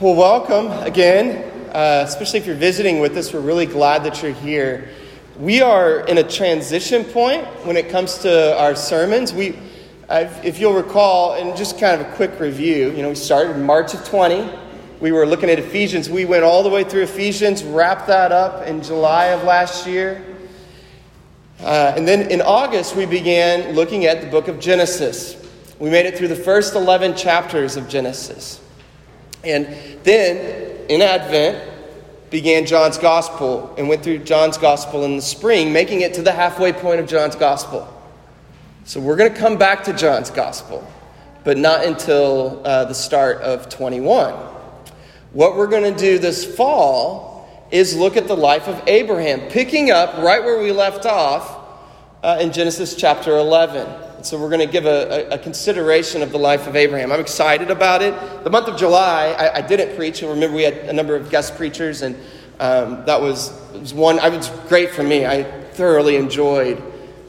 Well, welcome again, uh, especially if you're visiting with us. We're really glad that you're here. We are in a transition point when it comes to our sermons. We, I've, if you'll recall, and just kind of a quick review, you know, we started in March of 20. We were looking at Ephesians. We went all the way through Ephesians, wrapped that up in July of last year. Uh, and then in August, we began looking at the book of Genesis. We made it through the first 11 chapters of Genesis. And then in Advent began John's Gospel and went through John's Gospel in the spring, making it to the halfway point of John's Gospel. So we're going to come back to John's Gospel, but not until uh, the start of 21. What we're going to do this fall is look at the life of Abraham, picking up right where we left off uh, in Genesis chapter 11. So we're going to give a, a, a, consideration of the life of Abraham. I'm excited about it. The month of July, I, I didn't preach. Remember, we had a number of guest preachers, and um, that was, was one. I was great for me. I thoroughly enjoyed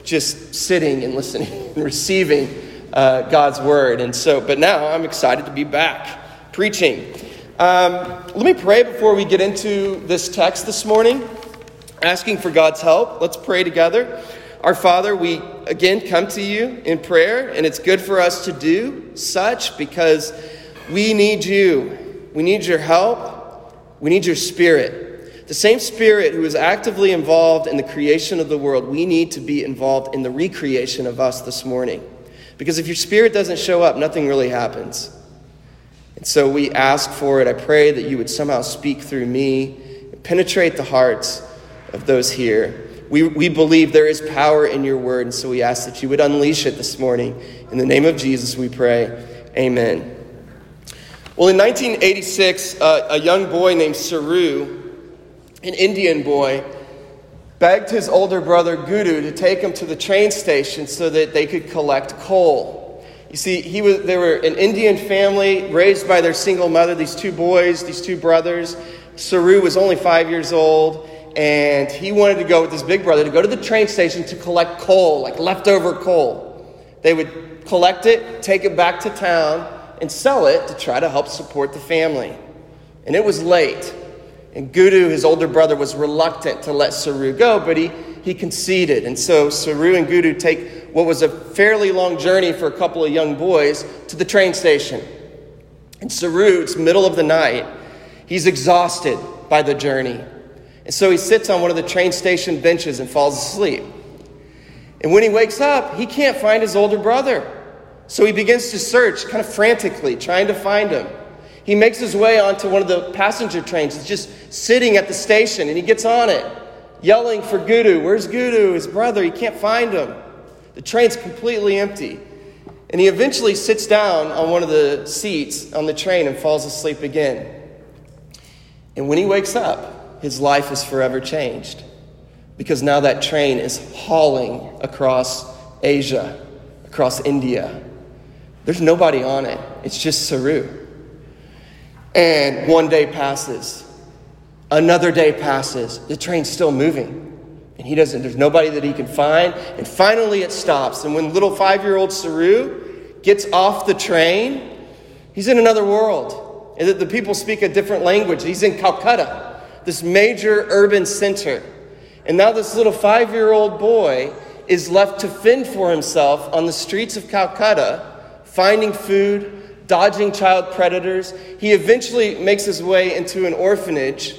just sitting and listening and receiving uh, God's word. And so, but now I'm excited to be back preaching. Um, let me pray before we get into this text this morning, asking for God's help. Let's pray together. Our Father, we again come to you in prayer, and it's good for us to do such because we need you. We need your help. We need your spirit. The same spirit who is actively involved in the creation of the world, we need to be involved in the recreation of us this morning. Because if your spirit doesn't show up, nothing really happens. And so we ask for it. I pray that you would somehow speak through me, and penetrate the hearts of those here. We, we believe there is power in your word, and so we ask that you would unleash it this morning. In the name of Jesus, we pray. Amen. Well, in 1986, uh, a young boy named Saroo, an Indian boy, begged his older brother Guddu to take him to the train station so that they could collect coal. You see, he was, they were an Indian family raised by their single mother, these two boys, these two brothers. Saroo was only five years old, and he wanted to go with his big brother to go to the train station to collect coal, like leftover coal. They would collect it, take it back to town, and sell it to try to help support the family. And it was late. And Guddu, his older brother, was reluctant to let Saroo go, but he, he conceded. And so Saroo and Guddu take what was a fairly long journey for a couple of young boys to the train station. And Saroo, it's middle of the night, he's exhausted by the journey. And so he sits on one of the train station benches and falls asleep. And when he wakes up, he can't find his older brother. So he begins to search kind of frantically, trying to find him. He makes his way onto one of the passenger trains. He's just sitting at the station and he gets on it, yelling for Guddu. Where's Guddu, his brother? He can't find him. The train's completely empty. And he eventually sits down on one of the seats on the train and falls asleep again. And when he wakes up, his life is forever changed because now that train is hauling across Asia, across India. There's nobody on it, it's just Saroo. And one day passes, another day passes, the train's still moving. And he doesn't, there's nobody that he can find. And finally it stops. And when little five year old Saroo gets off the train, he's in another world. And the people speak a different language. He's in Calcutta this major urban center. And now this little five year old boy is left to fend for himself on the streets of Calcutta, finding food, dodging child predators. He eventually makes his way into an orphanage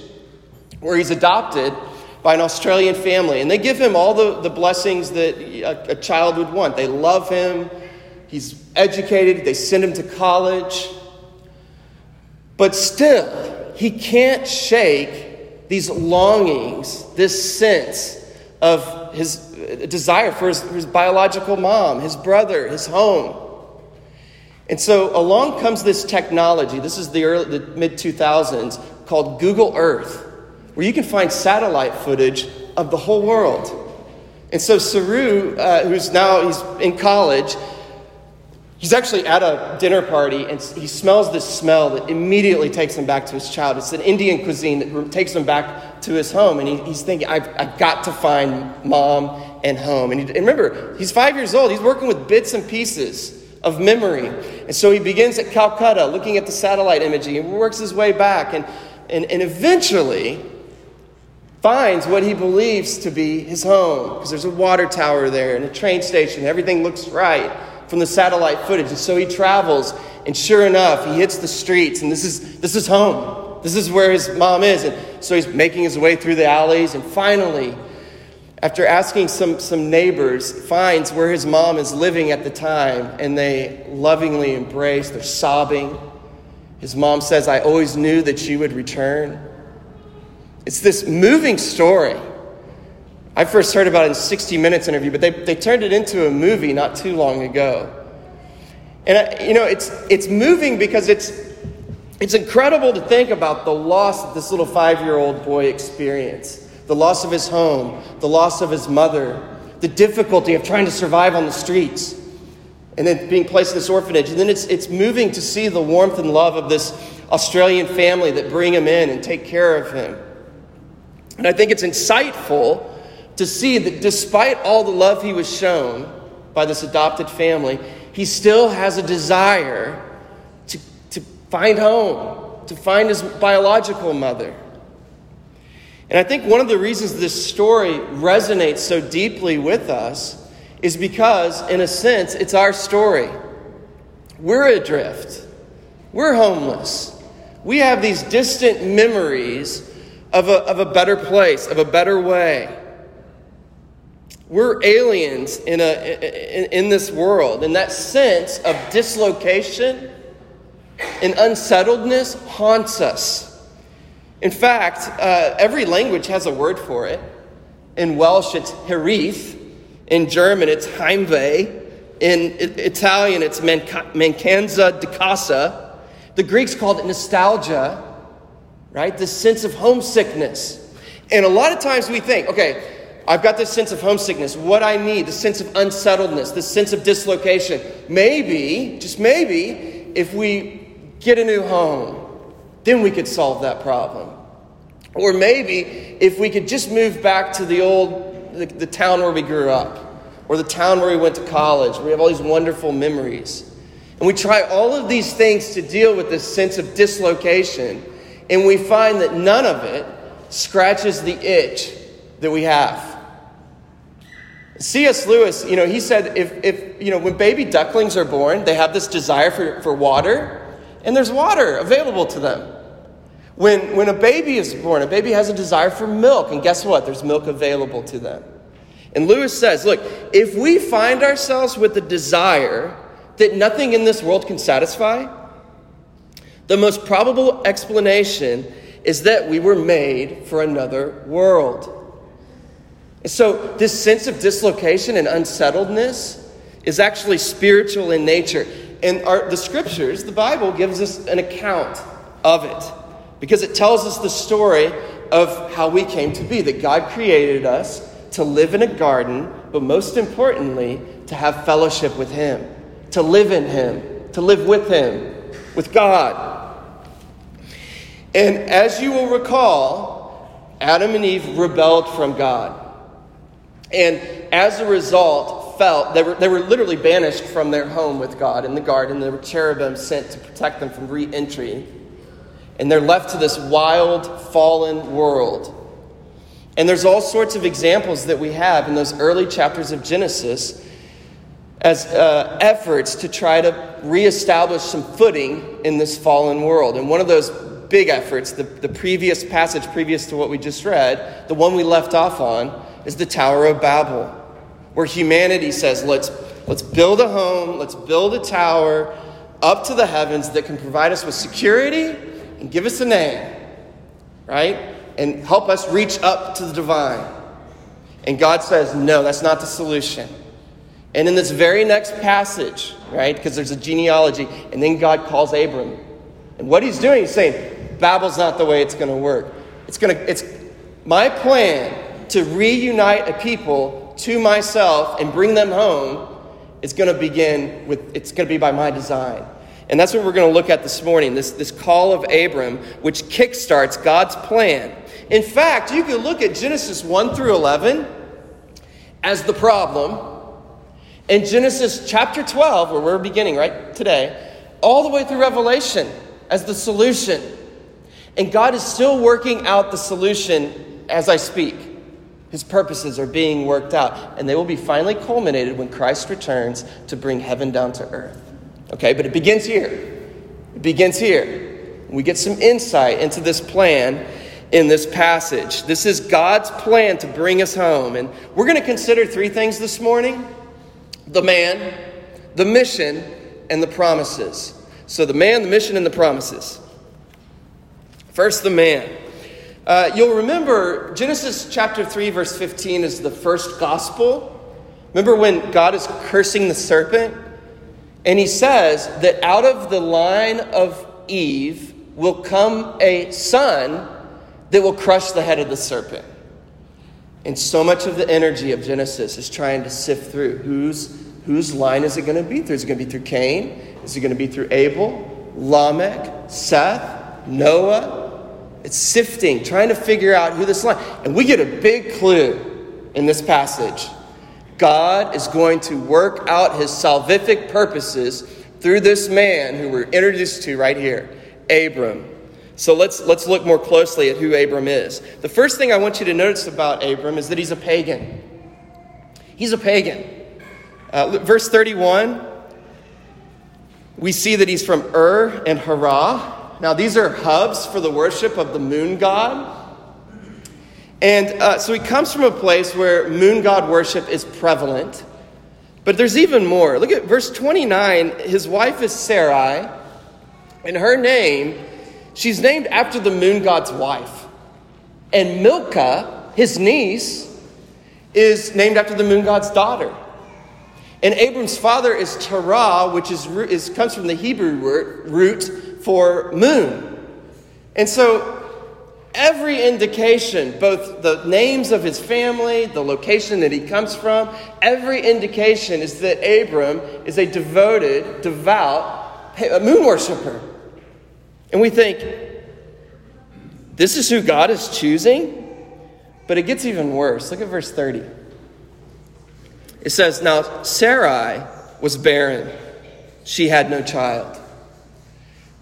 where he's adopted by an Australian family. And they give him all the, the blessings that a, a child would want. They love him, he's educated, they send him to college. But still, he can't shake these longings, this sense of his desire for his, his biological mom, his brother, his home. And so along comes this technology. This is the, early, the mid 2000s called Google Earth, where you can find satellite footage of the whole world. And so Saroo, uh, who's now he's in college, He's actually at a dinner party and he smells this smell that immediately takes him back to his childhood. It's an Indian cuisine that takes him back to his home. And he, he's thinking, I've, I've, got to find mom and home. And, he, and remember, he's five years old. He's working with bits and pieces of memory. And so he begins at Calcutta, looking at the satellite imaging, and works his way back, and, and, and eventually finds what he believes to be his home, because there's a water tower there and a train station. Everything looks right from the satellite footage. And so he travels, and sure enough, he hits the streets, and this is, this is home. This is where his mom is. And so he's making his way through the alleys, and finally, after asking some, some neighbors, finds where his mom is living at the time, and they lovingly embrace. They're sobbing. His mom says, I always knew that you would return. It's this moving story. I first heard about it in 60 Minutes interview, but they, they turned it into a movie not too long ago. And, I, you know, it's, it's moving because it's, it's incredible to think about the loss that this little five year old boy experienced the loss of his home, the loss of his mother, the difficulty of trying to survive on the streets, and then being placed in this orphanage. And then it's, it's moving to see the warmth and love of this Australian family that bring him in and take care of him. And I think it's insightful to see that despite all the love he was shown by this adopted family, he still has a desire to, to find home, to find his biological mother. And I think one of the reasons this story resonates so deeply with us is because, in a sense, it's our story. We're adrift, we're homeless. We have these distant memories of a, of a better place, of a better way. We're aliens in, a, in, in this world, and that sense of dislocation and unsettledness haunts us. In fact, uh, every language has a word for it. In Welsh, it's hiraeth. In German, it's Heimweh. In Italian, it's mancanza di casa. The Greeks called it nostalgia, right? This sense of homesickness. And a lot of times we think, okay, I've got this sense of homesickness, what I need, the sense of unsettledness, the sense of dislocation. Maybe, just maybe, if we get a new home, then we could solve that problem. Or maybe if we could just move back to the old, the, the town where we grew up, or the town where we went to college, where we have all these wonderful memories. And we try all of these things to deal with this sense of dislocation, and we find that none of it scratches the itch that we have. C.S. Lewis, you know, he said if, if, you know, when baby ducklings are born, they have this desire for, for water, and there's water available to them. When, when a baby is born, a baby has a desire for milk, and guess what? There's milk available to them. And Lewis says, look, if we find ourselves with a desire that nothing in this world can satisfy, the most probable explanation is that we were made for another world. So, this sense of dislocation and unsettledness is actually spiritual in nature. And our, the scriptures, the Bible, gives us an account of it because it tells us the story of how we came to be that God created us to live in a garden, but most importantly, to have fellowship with Him, to live in Him, to live with Him, with God. And as you will recall, Adam and Eve rebelled from God. And as a result, felt they were, they were literally banished from their home with God in the garden. There were cherubim sent to protect them from re entry and they're left to this wild, fallen world. And there's all sorts of examples that we have in those early chapters of Genesis as uh, efforts to try to reestablish some footing in this fallen world. And one of those big efforts, the, the previous passage previous to what we just read, the one we left off on, is the Tower of Babel, where humanity says, let's, let's build a home, let's build a tower up to the heavens that can provide us with security and give us a name, right? And help us reach up to the divine. And God says, no, that's not the solution. And in this very next passage, right, because there's a genealogy, and then God calls Abram. And what he's doing, he's saying, Babel's not the way it's going to work. It's going to, it's my plan to reunite a people to myself and bring them home is going to begin with, it's going to be by my design. And that's what we're going to look at this morning this, this call of Abram, which kickstarts God's plan. In fact, you can look at Genesis 1 through 11 as the problem, In Genesis chapter 12, where we're beginning right today, all the way through Revelation as the solution. And God is still working out the solution as I speak. His purposes are being worked out, and they will be finally culminated when Christ returns to bring heaven down to earth. Okay, but it begins here. It begins here. We get some insight into this plan in this passage. This is God's plan to bring us home. And we're going to consider three things this morning the man, the mission, and the promises. So, the man, the mission, and the promises. First, the man. Uh, you'll remember Genesis chapter 3, verse 15 is the first gospel. Remember when God is cursing the serpent? And he says that out of the line of Eve will come a son that will crush the head of the serpent. And so much of the energy of Genesis is trying to sift through whose, whose line is it going to be through? Is it going to be through Cain? Is it going to be through Abel, Lamech, Seth, Noah? It's sifting, trying to figure out who this line. And we get a big clue in this passage. God is going to work out his salvific purposes through this man who we're introduced to right here, Abram. So let's, let's look more closely at who Abram is. The first thing I want you to notice about Abram is that he's a pagan. He's a pagan. Uh, verse 31, we see that he's from Ur and Haran. Now, these are hubs for the worship of the moon god. And uh, so he comes from a place where moon god worship is prevalent. But there's even more. Look at verse 29. His wife is Sarai, and her name, she's named after the moon god's wife. And Milcah, his niece, is named after the moon god's daughter. And Abram's father is Terah, which is, is comes from the Hebrew word, root for moon. And so every indication, both the names of his family, the location that he comes from, every indication is that Abram is a devoted, devout moon worshiper. And we think, this is who God is choosing? But it gets even worse. Look at verse 30. It says, Now Sarai was barren, she had no child.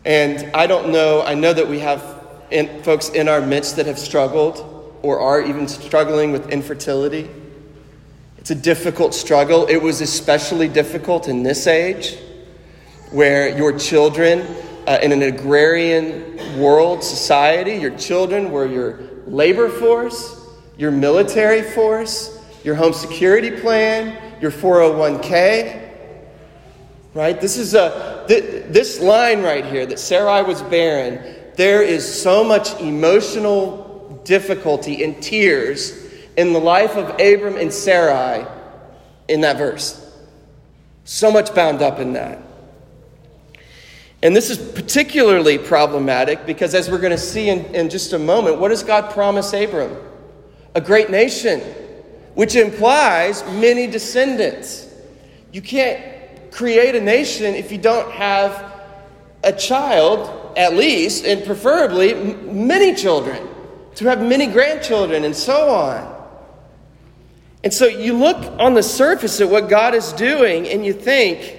And I don't know, I know that we have in, folks in our midst that have struggled or are even struggling with infertility. It's a difficult struggle. It was especially difficult in this age where your children, uh, in an agrarian world society, your children were your labor force, your military force, your home security plan, your 401k. Right? This is a this line right here that Sarai was barren, there is so much emotional difficulty and tears in the life of Abram and Sarai in that verse. So much bound up in that. And this is particularly problematic because, as we're going to see in, in just a moment, what does God promise Abram? A great nation, which implies many descendants. You can't create a nation if you don't have a child, at least, and preferably many children, to have many grandchildren, and so on. And so you look on the surface at what God is doing, and you think,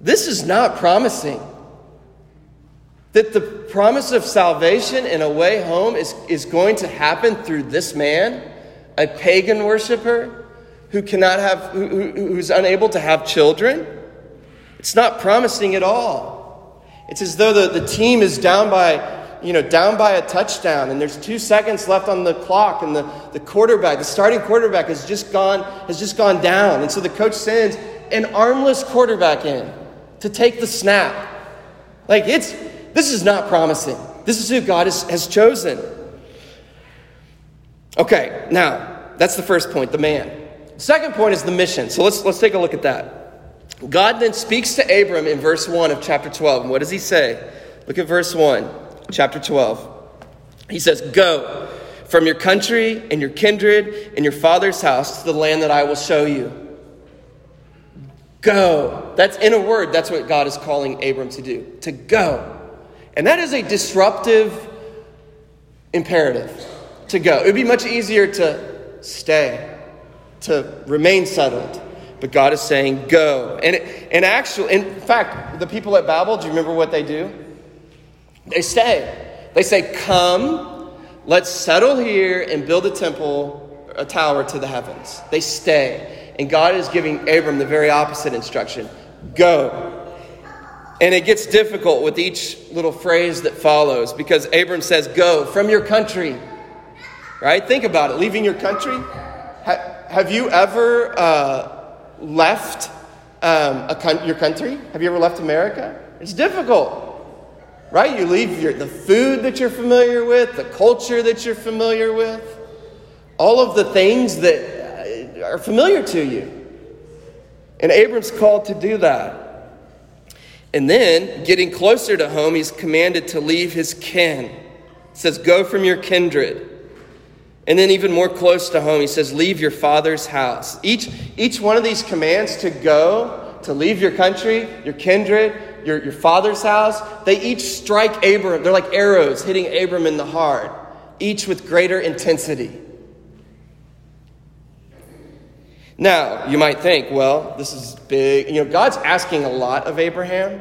this is not promising. That the promise of salvation and a way home is, is going to happen through this man, a pagan worshiper, who cannot have, who, who's unable to have children. It's not promising at all. It's as though the, the team is down by, you know, down by a touchdown and there's two seconds left on the clock and the, the quarterback, the starting quarterback has just gone, has just gone down. And so the coach sends an armless quarterback in to take the snap. Like it's, this is not promising. This is who God has, has chosen. Okay, now, that's the first point, the man. Second point is the mission. So let's, let's take a look at that. God then speaks to Abram in verse 1 of chapter 12. And what does he say? Look at verse 1, chapter 12. He says, Go from your country and your kindred and your father's house to the land that I will show you. Go. That's in a word, that's what God is calling Abram to do to go. And that is a disruptive imperative to go. It would be much easier to stay to remain settled. but God is saying, go. And, and actually, in fact, the people at Babel, do you remember what they do? They stay. They say, come, let's settle here and build a temple, a tower to the heavens. They stay. And God is giving Abram the very opposite instruction go. And it gets difficult with each little phrase that follows because Abram says, Go from your country. Right? Think about it. Leaving your country. Ha- have you ever uh, left um, con- your country? Have you ever left America? It's difficult. Right? You leave your, the food that you're familiar with, the culture that you're familiar with, all of the things that uh, are familiar to you. And Abram's called to do that. And then, getting closer to home, he's commanded to leave his kin. It says, Go from your kindred. And then, even more close to home, he says, Leave your father's house. Each, each one of these commands to go, to leave your country, your kindred, your, your father's house, they each strike Abram. They're like arrows hitting Abram in the heart, each with greater intensity. Now, you might think, well, this is big. You know, God's asking a lot of Abraham.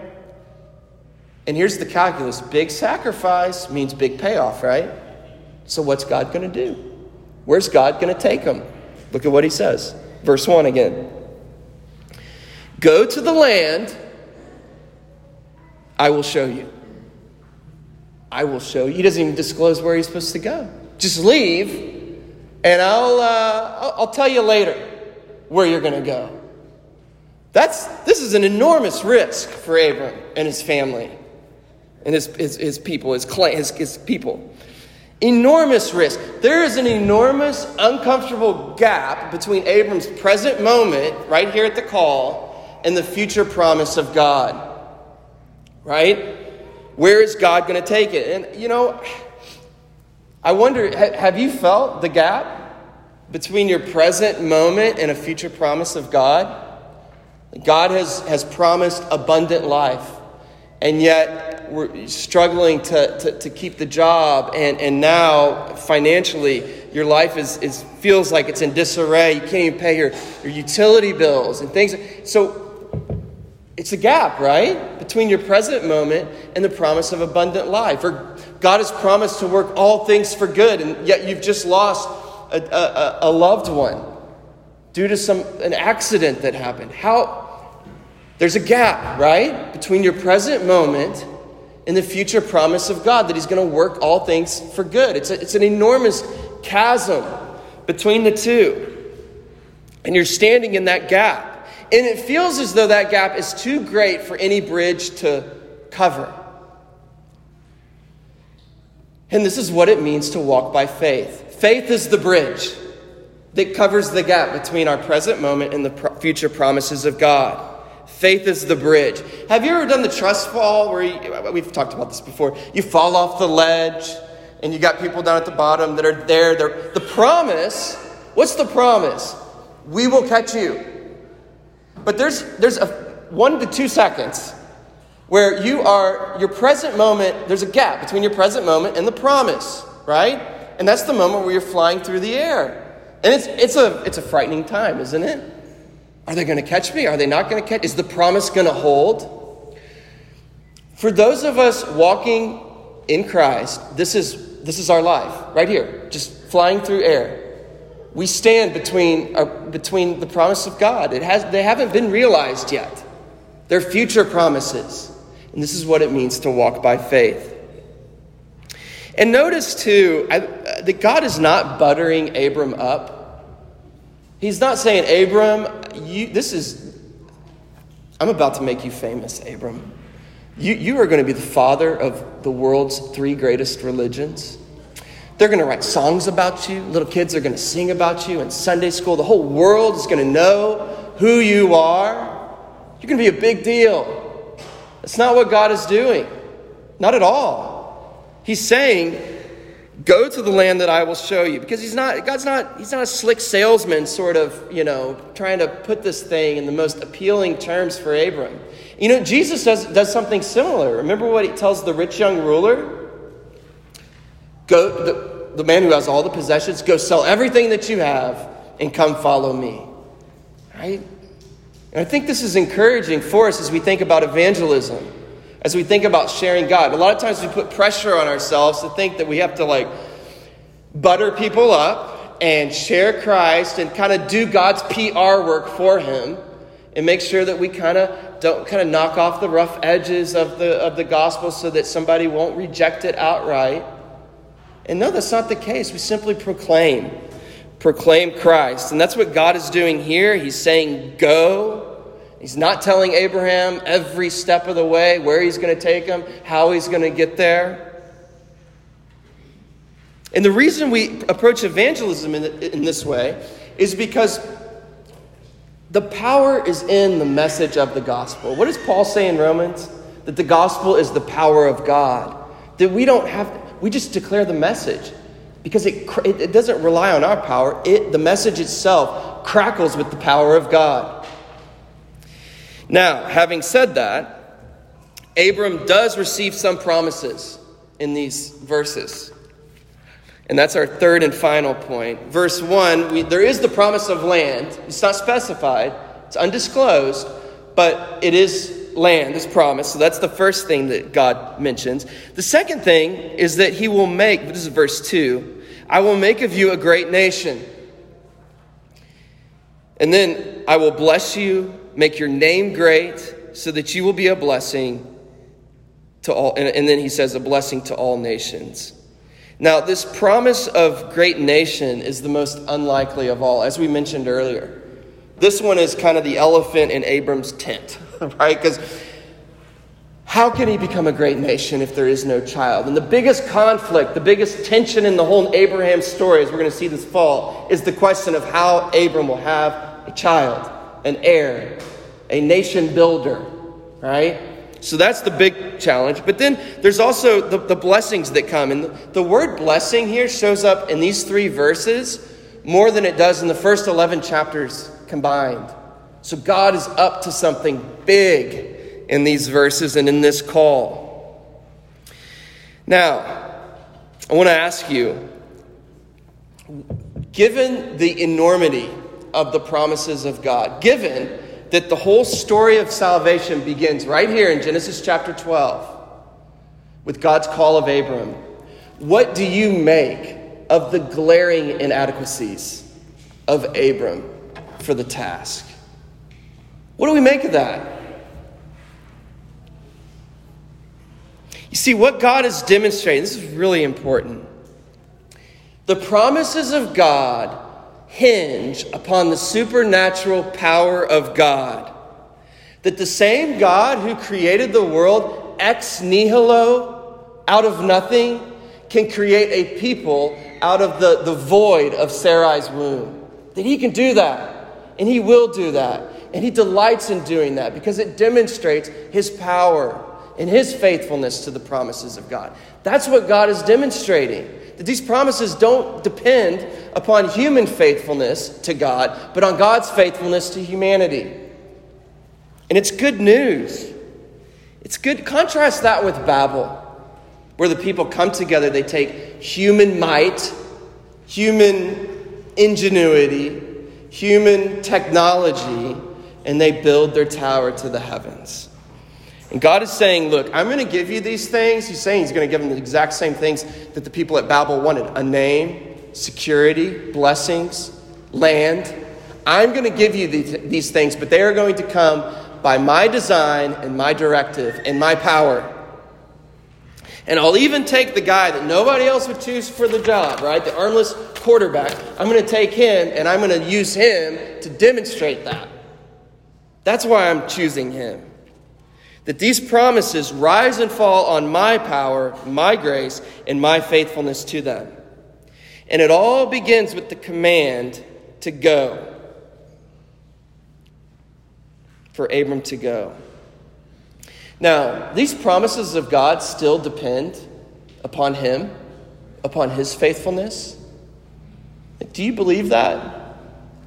And here's the calculus big sacrifice means big payoff, right? So, what's God going to do? Where's God going to take him? Look at what he says. Verse 1 again Go to the land I will show you. I will show you. He doesn't even disclose where he's supposed to go. Just leave, and I'll, uh, I'll, I'll tell you later where you're going to go. That's, this is an enormous risk for Abram and his family and his, his, his people, his, clan, his, his people. Enormous risk. There is an enormous, uncomfortable gap between Abram's present moment, right here at the call, and the future promise of God. Right? Where is God going to take it? And, you know, I wonder have you felt the gap? between your present moment and a future promise of God. God has, has promised abundant life, and yet we're struggling to, to, to keep the job, and, and now financially, your life is, is, feels like it's in disarray. You can't even pay your, your utility bills and things. So it's a gap, right? Between your present moment and the promise of abundant life. Or God has promised to work all things for good, and yet you've just lost a, a, a loved one due to some an accident that happened. How there's a gap, right, between your present moment and the future promise of God that He's going to work all things for good. It's, a, it's an enormous chasm between the two. And you're standing in that gap. And it feels as though that gap is too great for any bridge to cover. And this is what it means to walk by faith. Faith is the bridge that covers the gap between our present moment and the future promises of God. Faith is the bridge. Have you ever done the trust fall where you, we've talked about this before? You fall off the ledge and you got people down at the bottom that are there. They're, the promise, what's the promise? We will catch you. But there's, there's a one to two seconds where you are, your present moment, there's a gap between your present moment and the promise, right? And that's the moment where you're flying through the air. And it's, it's, a, it's a frightening time, isn't it? Are they going to catch me? Are they not going to catch? Is the promise going to hold? For those of us walking in Christ, this is, this is our life, right here, just flying through air. We stand between, uh, between the promise of God. It has, they haven't been realized yet. They're future promises. And this is what it means to walk by faith. And notice too I, that God is not buttering Abram up. He's not saying, Abram, you, this is, I'm about to make you famous, Abram. You, you are going to be the father of the world's three greatest religions. They're going to write songs about you. Little kids are going to sing about you in Sunday school. The whole world is going to know who you are. You're going to be a big deal. That's not what God is doing. Not at all. He's saying, go to the land that I will show you. Because he's not, God's not, he's not a slick salesman sort of, you know, trying to put this thing in the most appealing terms for Abram. You know, Jesus does, does something similar. Remember what he tells the rich young ruler? Go, the, the man who has all the possessions, go sell everything that you have and come follow me. Right? And I think this is encouraging for us as we think about evangelism, as we think about sharing God. A lot of times we put pressure on ourselves to think that we have to like butter people up and share Christ and kind of do God's PR work for him and make sure that we kind of don't kind of knock off the rough edges of the of the gospel so that somebody won't reject it outright. And no, that's not the case. We simply proclaim proclaim Christ. And that's what God is doing here. He's saying, Go. He's not telling Abraham every step of the way where he's going to take him, how he's going to get there. And the reason we approach evangelism in, in this way is because the power is in the message of the gospel. What does Paul say in Romans? That the gospel is the power of God. That we don't have, we just declare the message because it, it, doesn't rely on our power. It, the message itself crackles with the power of God. Now, having said that, Abram does receive some promises in these verses. And that's our third and final point. Verse 1 we, there is the promise of land. It's not specified, it's undisclosed, but it is land is promised. So that's the first thing that God mentions. The second thing is that he will make, this is verse 2, I will make of you a great nation. And then I will bless you, make your name great, so that you will be a blessing to all. And, and then he says, a blessing to all nations. Now, this promise of great nation is the most unlikely of all, as we mentioned earlier. This one is kind of the elephant in Abram's tent. right? Because how can he become a great nation if there is no child? And the biggest conflict, the biggest tension in the whole Abraham story, as we're going to see this fall, is the question of how Abram will have a child, an heir, a nation builder, right? So that's the big challenge. But then there's also the, the blessings that come. And the, the word blessing here shows up in these three verses more than it does in the first 11 chapters combined. So God is up to something big in these verses and in this call. Now, I want to ask you given the enormity of the promises of God, given that the whole story of salvation begins right here in Genesis chapter 12 with God's call of Abram, what do you make of the glaring inadequacies of Abram for the task? What do we make of that? You see, what God is demonstrating, this is really important. The promises of God hinge upon the supernatural power of God. That the same God who created the world ex nihilo, out of nothing, can create a people out of the, the void of Sarai's womb. That he can do that, and he will do that. And he delights in doing that because it demonstrates his power and his faithfulness to the promises of God. That's what God is demonstrating. That these promises don't depend upon human faithfulness to God, but on God's faithfulness to humanity. And it's good news. It's good. Contrast that with Babel, where the people come together, they take human might, human ingenuity, human technology, and they build their tower to the heavens. And God is saying, Look, I'm going to give you these things. He's saying He's going to give them the exact same things that the people at Babel wanted a name, security, blessings, land. I'm going to give you these things, but they are going to come by my design and my directive and my power. And I'll even take the guy that nobody else would choose for the job, right? The armless quarterback. I'm going to take him and I'm going to use him to demonstrate that. That's why I'm choosing him. That these promises rise and fall on my power, my grace, and my faithfulness to them. And it all begins with the command to go. For Abram to go. Now, these promises of God still depend upon him, upon his faithfulness. Do you believe that?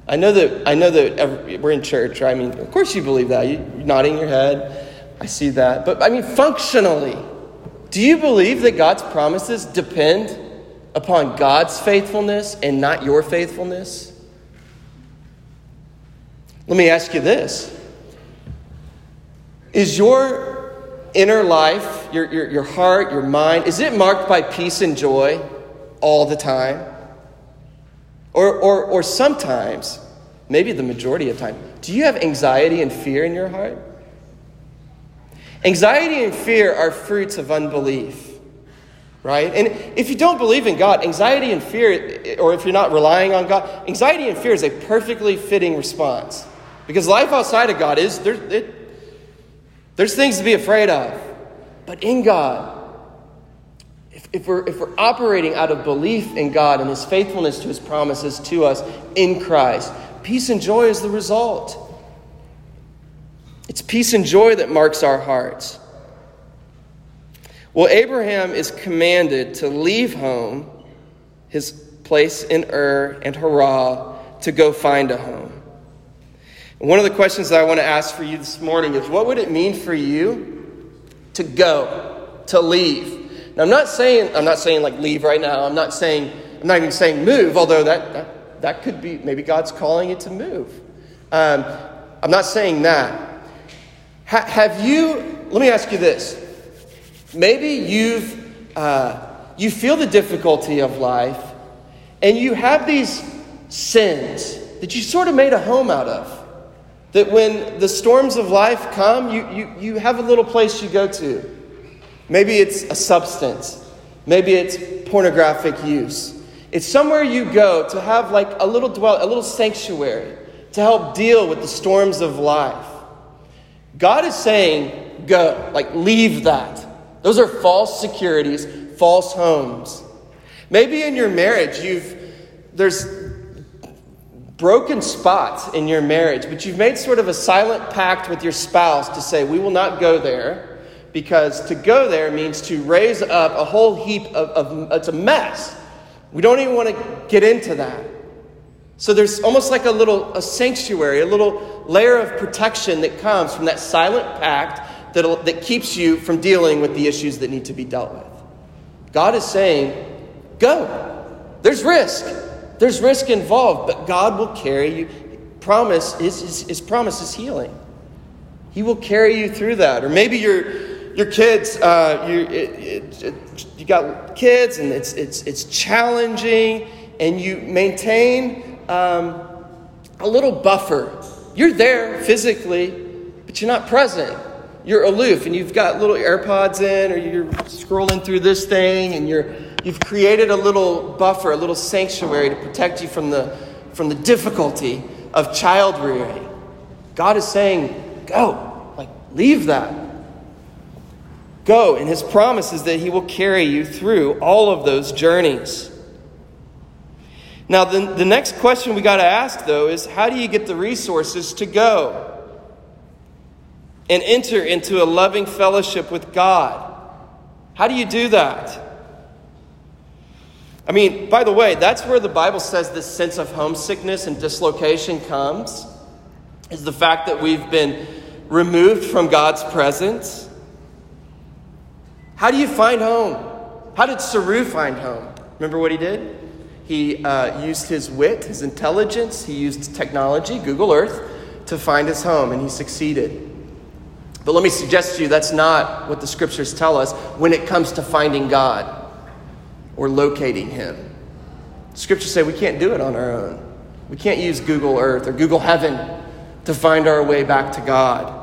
I know that I know that every, we're in church. Right? I mean, of course you believe that. You, are nodding your head. I see that. But I mean, functionally, do you believe that God's promises depend upon God's faithfulness and not your faithfulness? Let me ask you this: Is your inner life, your, your, your heart, your mind, is it marked by peace and joy all the time? Or, or, or sometimes, maybe the majority of time, do you have anxiety and fear in your heart? Anxiety and fear are fruits of unbelief, right? And if you don't believe in God, anxiety and fear, or if you're not relying on God, anxiety and fear is a perfectly fitting response. Because life outside of God is, there, it, there's things to be afraid of. But in God, if, if, we're, if we're operating out of belief in God and His faithfulness to His promises to us in Christ, peace and joy is the result. It's peace and joy that marks our hearts. Well, Abraham is commanded to leave home, his place in Ur and Haran, to go find a home. And one of the questions that I want to ask for you this morning is what would it mean for you to go, to leave? Now, I'm not saying, I'm not saying like leave right now. I'm not saying, I'm not even saying move, although that, that, that could be, maybe God's calling you to move. Um, I'm not saying that. Ha- have you, let me ask you this. Maybe you've, uh, you feel the difficulty of life and you have these sins that you sort of made a home out of. That when the storms of life come, you, you, you have a little place you go to. Maybe it's a substance, maybe it's pornographic use. It's somewhere you go to have like a little dwell, a little sanctuary to help deal with the storms of life. God is saying, go, like leave that. Those are false securities, false homes. Maybe in your marriage, you've there's broken spots in your marriage, but you've made sort of a silent pact with your spouse to say, we will not go there, because to go there means to raise up a whole heap of, of it's a mess. We don't even want to get into that. So there's almost like a little a sanctuary, a little layer of protection that comes from that silent pact that, that keeps you from dealing with the issues that need to be dealt with. God is saying, go. There's risk. There's risk involved, but God will carry you. Promise is his, his promise is healing. He will carry you through that. Or maybe your your kids, uh, you it, it, you got kids, and it's it's it's challenging, and you maintain um, a little buffer. You're there physically, but you're not present. You're aloof, and you've got little AirPods in, or you're scrolling through this thing, and you're You've created a little buffer, a little sanctuary to protect you from the, from the difficulty of child rearing. God is saying, go, like, leave that. Go. And his promise is that he will carry you through all of those journeys. Now, the, the next question we got to ask, though, is how do you get the resources to go and enter into a loving fellowship with God? How do you do that? I mean, by the way, that's where the Bible says this sense of homesickness and dislocation comes, is the fact that we've been removed from God's presence. How do you find home? How did Saroo find home? Remember what he did? He uh, used his wit, his intelligence, he used technology, Google Earth, to find his home, and he succeeded. But let me suggest to you that's not what the scriptures tell us when it comes to finding God or locating him. Scriptures say we can't do it on our own. We can't use Google Earth or Google Heaven to find our way back to God.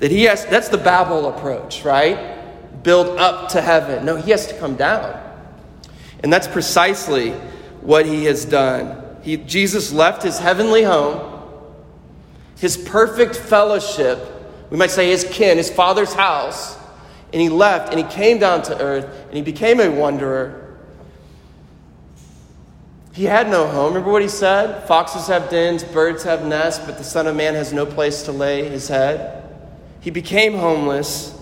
That he has that's the Babel approach, right? Build up to heaven. No, he has to come down. And that's precisely what he has done. He, Jesus left his heavenly home, his perfect fellowship, we might say his kin, his father's house, and he left and he came down to earth and he became a wanderer he had no home. Remember what he said? Foxes have dens, birds have nests, but the Son of Man has no place to lay his head. He became homeless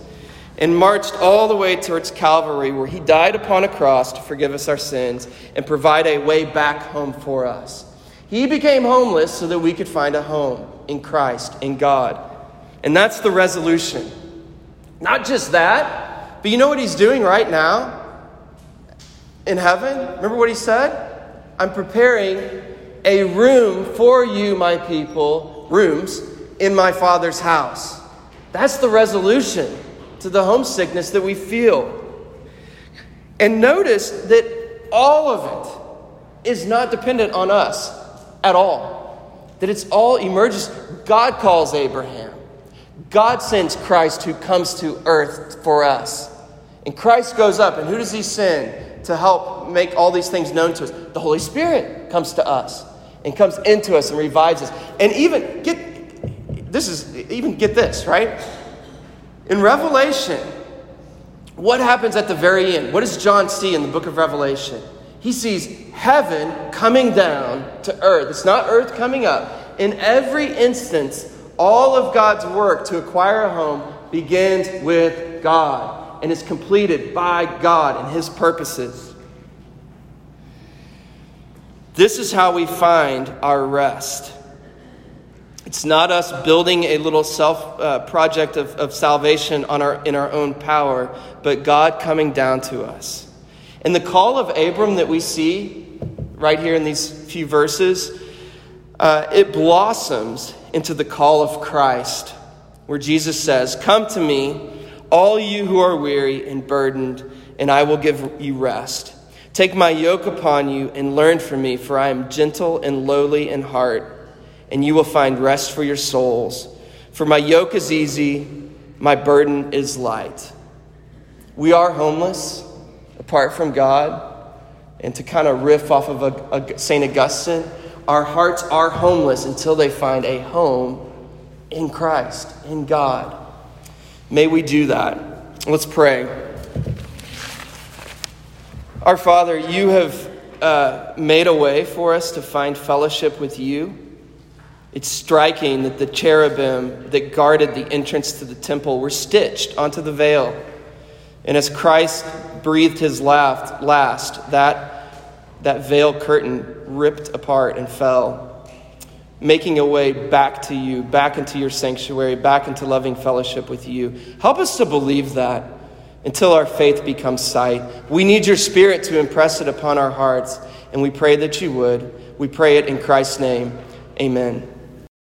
and marched all the way towards Calvary, where he died upon a cross to forgive us our sins and provide a way back home for us. He became homeless so that we could find a home in Christ, in God. And that's the resolution. Not just that, but you know what he's doing right now in heaven? Remember what he said? I'm preparing a room for you, my people, rooms in my Father's house. That's the resolution to the homesickness that we feel. And notice that all of it is not dependent on us at all. That it's all emerges. God calls Abraham. God sends Christ who comes to earth for us. And Christ goes up, and who does he send to help make all these things known to us? The Holy Spirit comes to us and comes into us and revives us. And even get this is even get this, right? In Revelation, what happens at the very end? What does John see in the book of Revelation? He sees heaven coming down to earth. It's not earth coming up. In every instance, all of God's work to acquire a home begins with God and is completed by God and His purposes. This is how we find our rest. It's not us building a little self uh, project of, of salvation on our, in our own power, but God coming down to us. And the call of Abram that we see right here in these few verses, uh, it blossoms into the call of Christ, where Jesus says, Come to me, all you who are weary and burdened, and I will give you rest. Take my yoke upon you and learn from me, for I am gentle and lowly in heart, and you will find rest for your souls. For my yoke is easy, my burden is light. We are homeless apart from God. And to kind of riff off of a, a St. Augustine, our hearts are homeless until they find a home in Christ, in God. May we do that. Let's pray. Our Father, you have uh, made a way for us to find fellowship with you. It's striking that the cherubim that guarded the entrance to the temple were stitched onto the veil. And as Christ breathed his last, that that veil curtain ripped apart and fell, making a way back to you, back into your sanctuary, back into loving fellowship with you. Help us to believe that until our faith becomes sight. We need your spirit to impress it upon our hearts, and we pray that you would. We pray it in Christ's name. Amen.